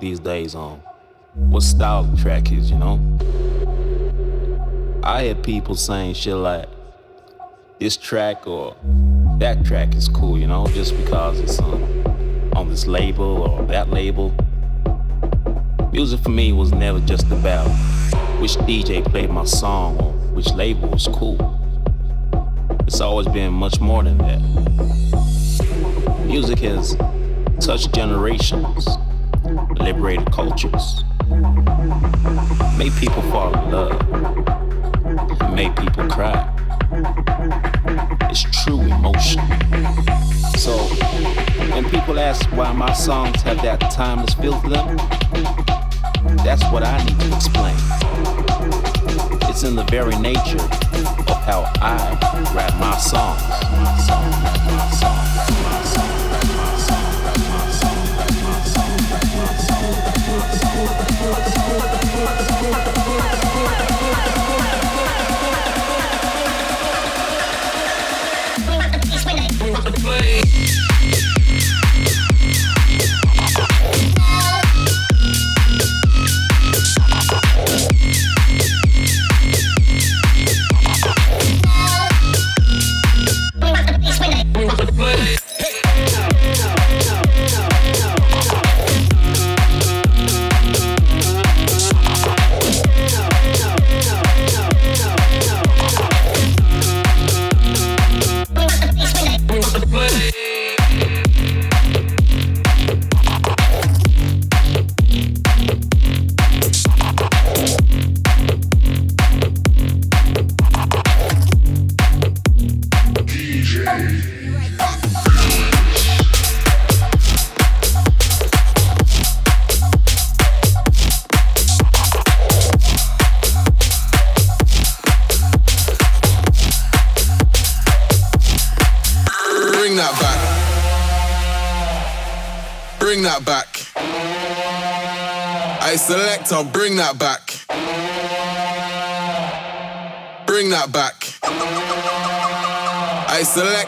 these days on what style the track is, you know? I hear people saying shit like this track or that track is cool, you know, just because it's on, on this label or that label. Music for me was never just about which DJ played my song or which label was cool. It's always been much more than that. Music has touched generations liberated cultures, made people fall in love, made people cry. It's true emotion. So when people ask why my songs have that timeless feel to them, that's what I need to explain. It's in the very nature of how I write my songs.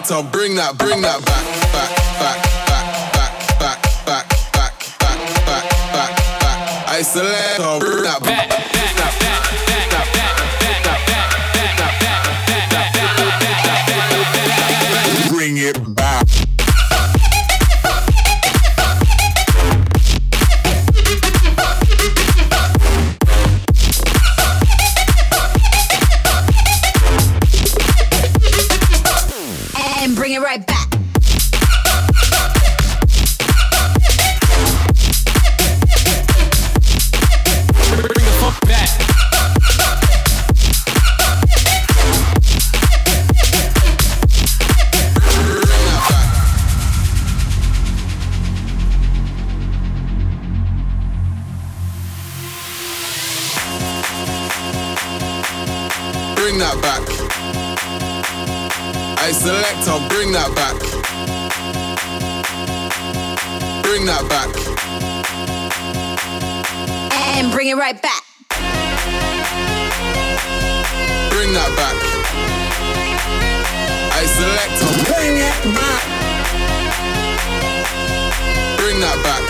Selector, bring that, bring that back, that back. Bring that back. And bring it right back. Bring that back. I select, bring it back. Bring that back.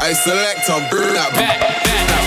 I select, I'll bring that back.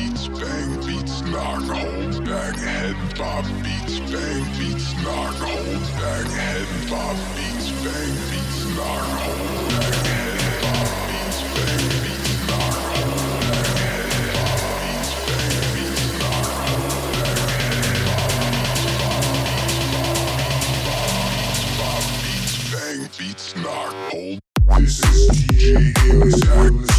beats, bang beats, knock, hold back, head bob beats, bang beats, knock, hold head bob beats, bang beats, knock, hold head bob beats, bang beats, knock, hold head bob beats, bang beats, knock, hold head beats, knock, hold. This is DJ Amazon.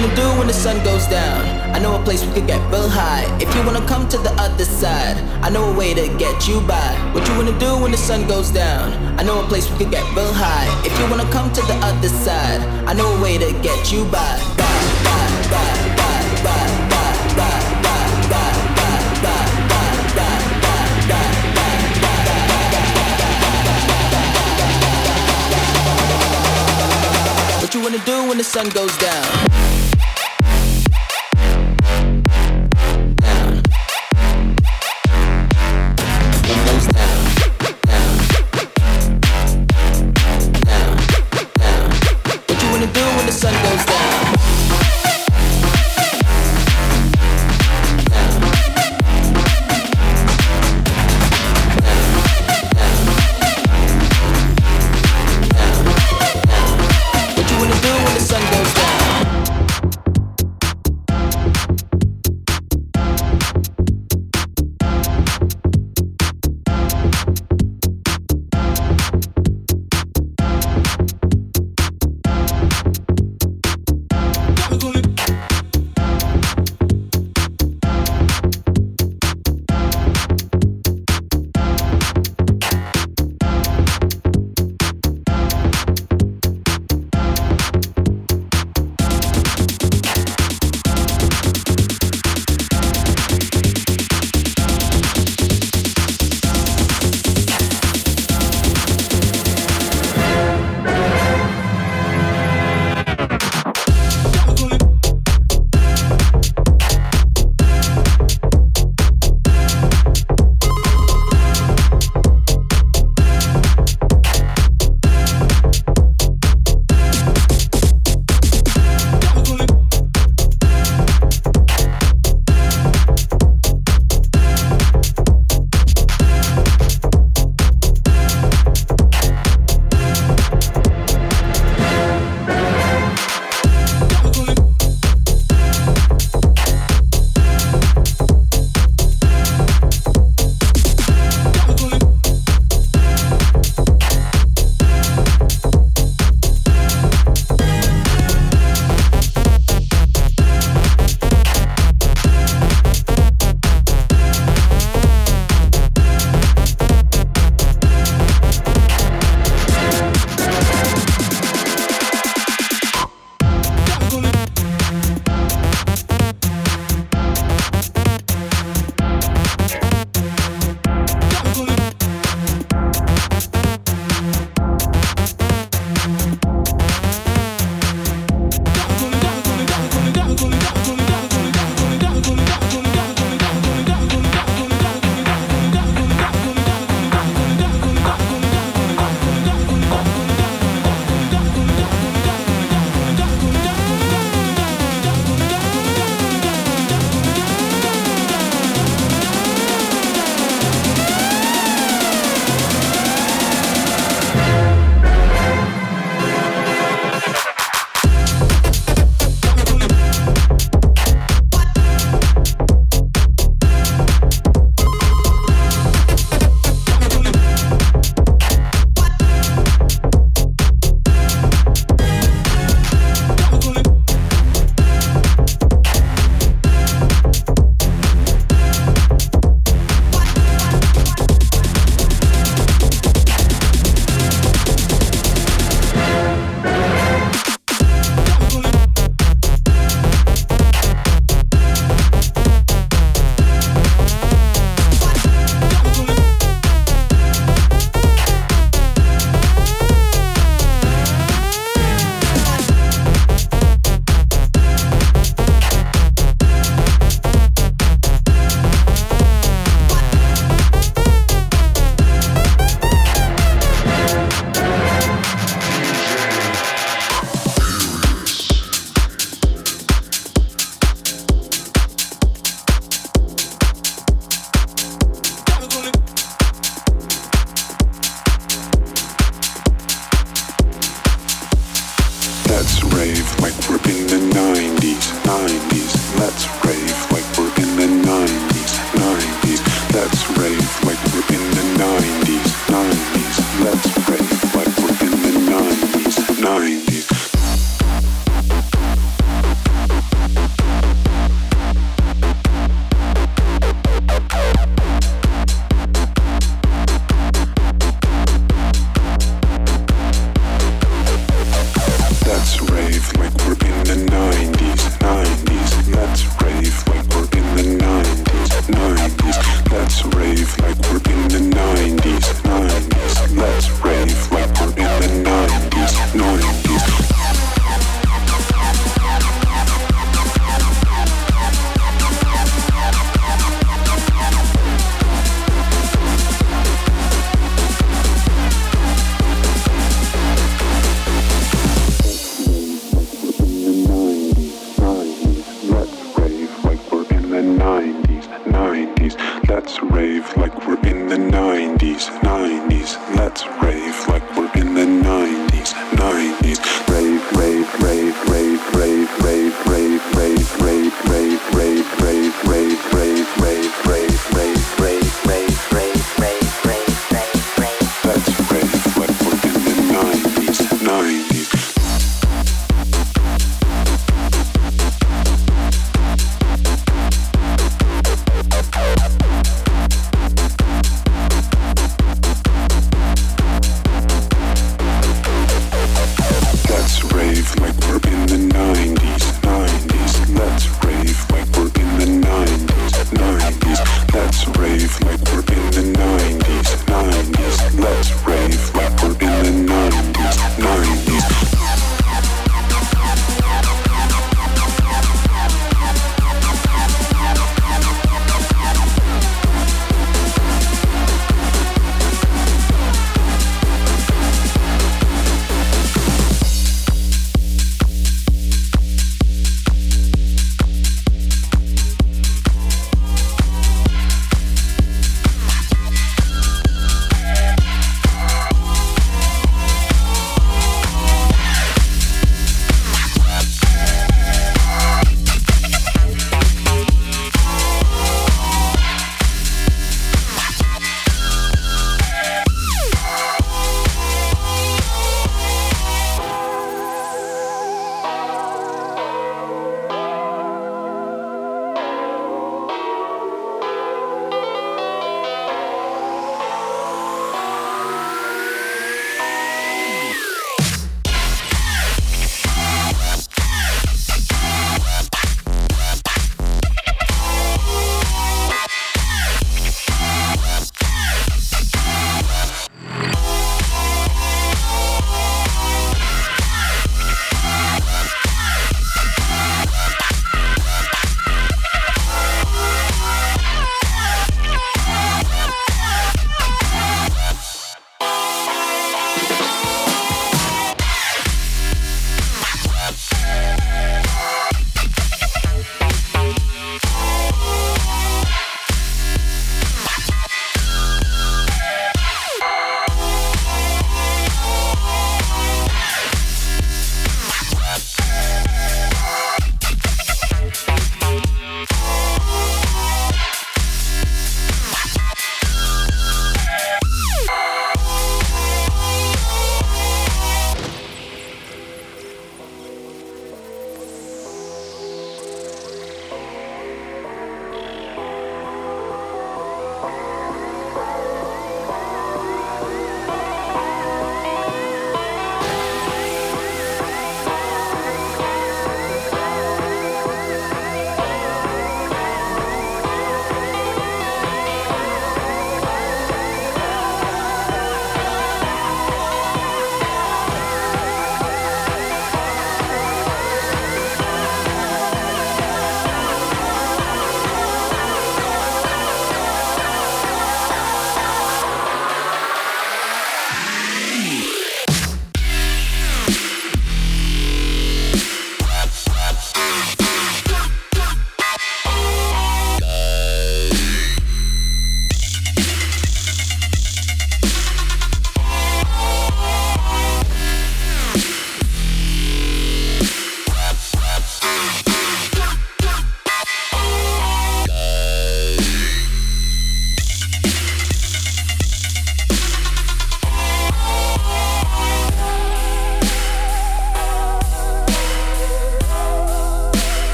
wanna do when the sun goes down? I know a place we could get real high. If you wanna come to the other side, I know a way to get you by. What you wanna do when the sun goes down? I know a place we could get real high. If you wanna come to the other side, I know a way to get you by. Bye, bye, bye, bye, bye. What you wanna do when the sun goes down?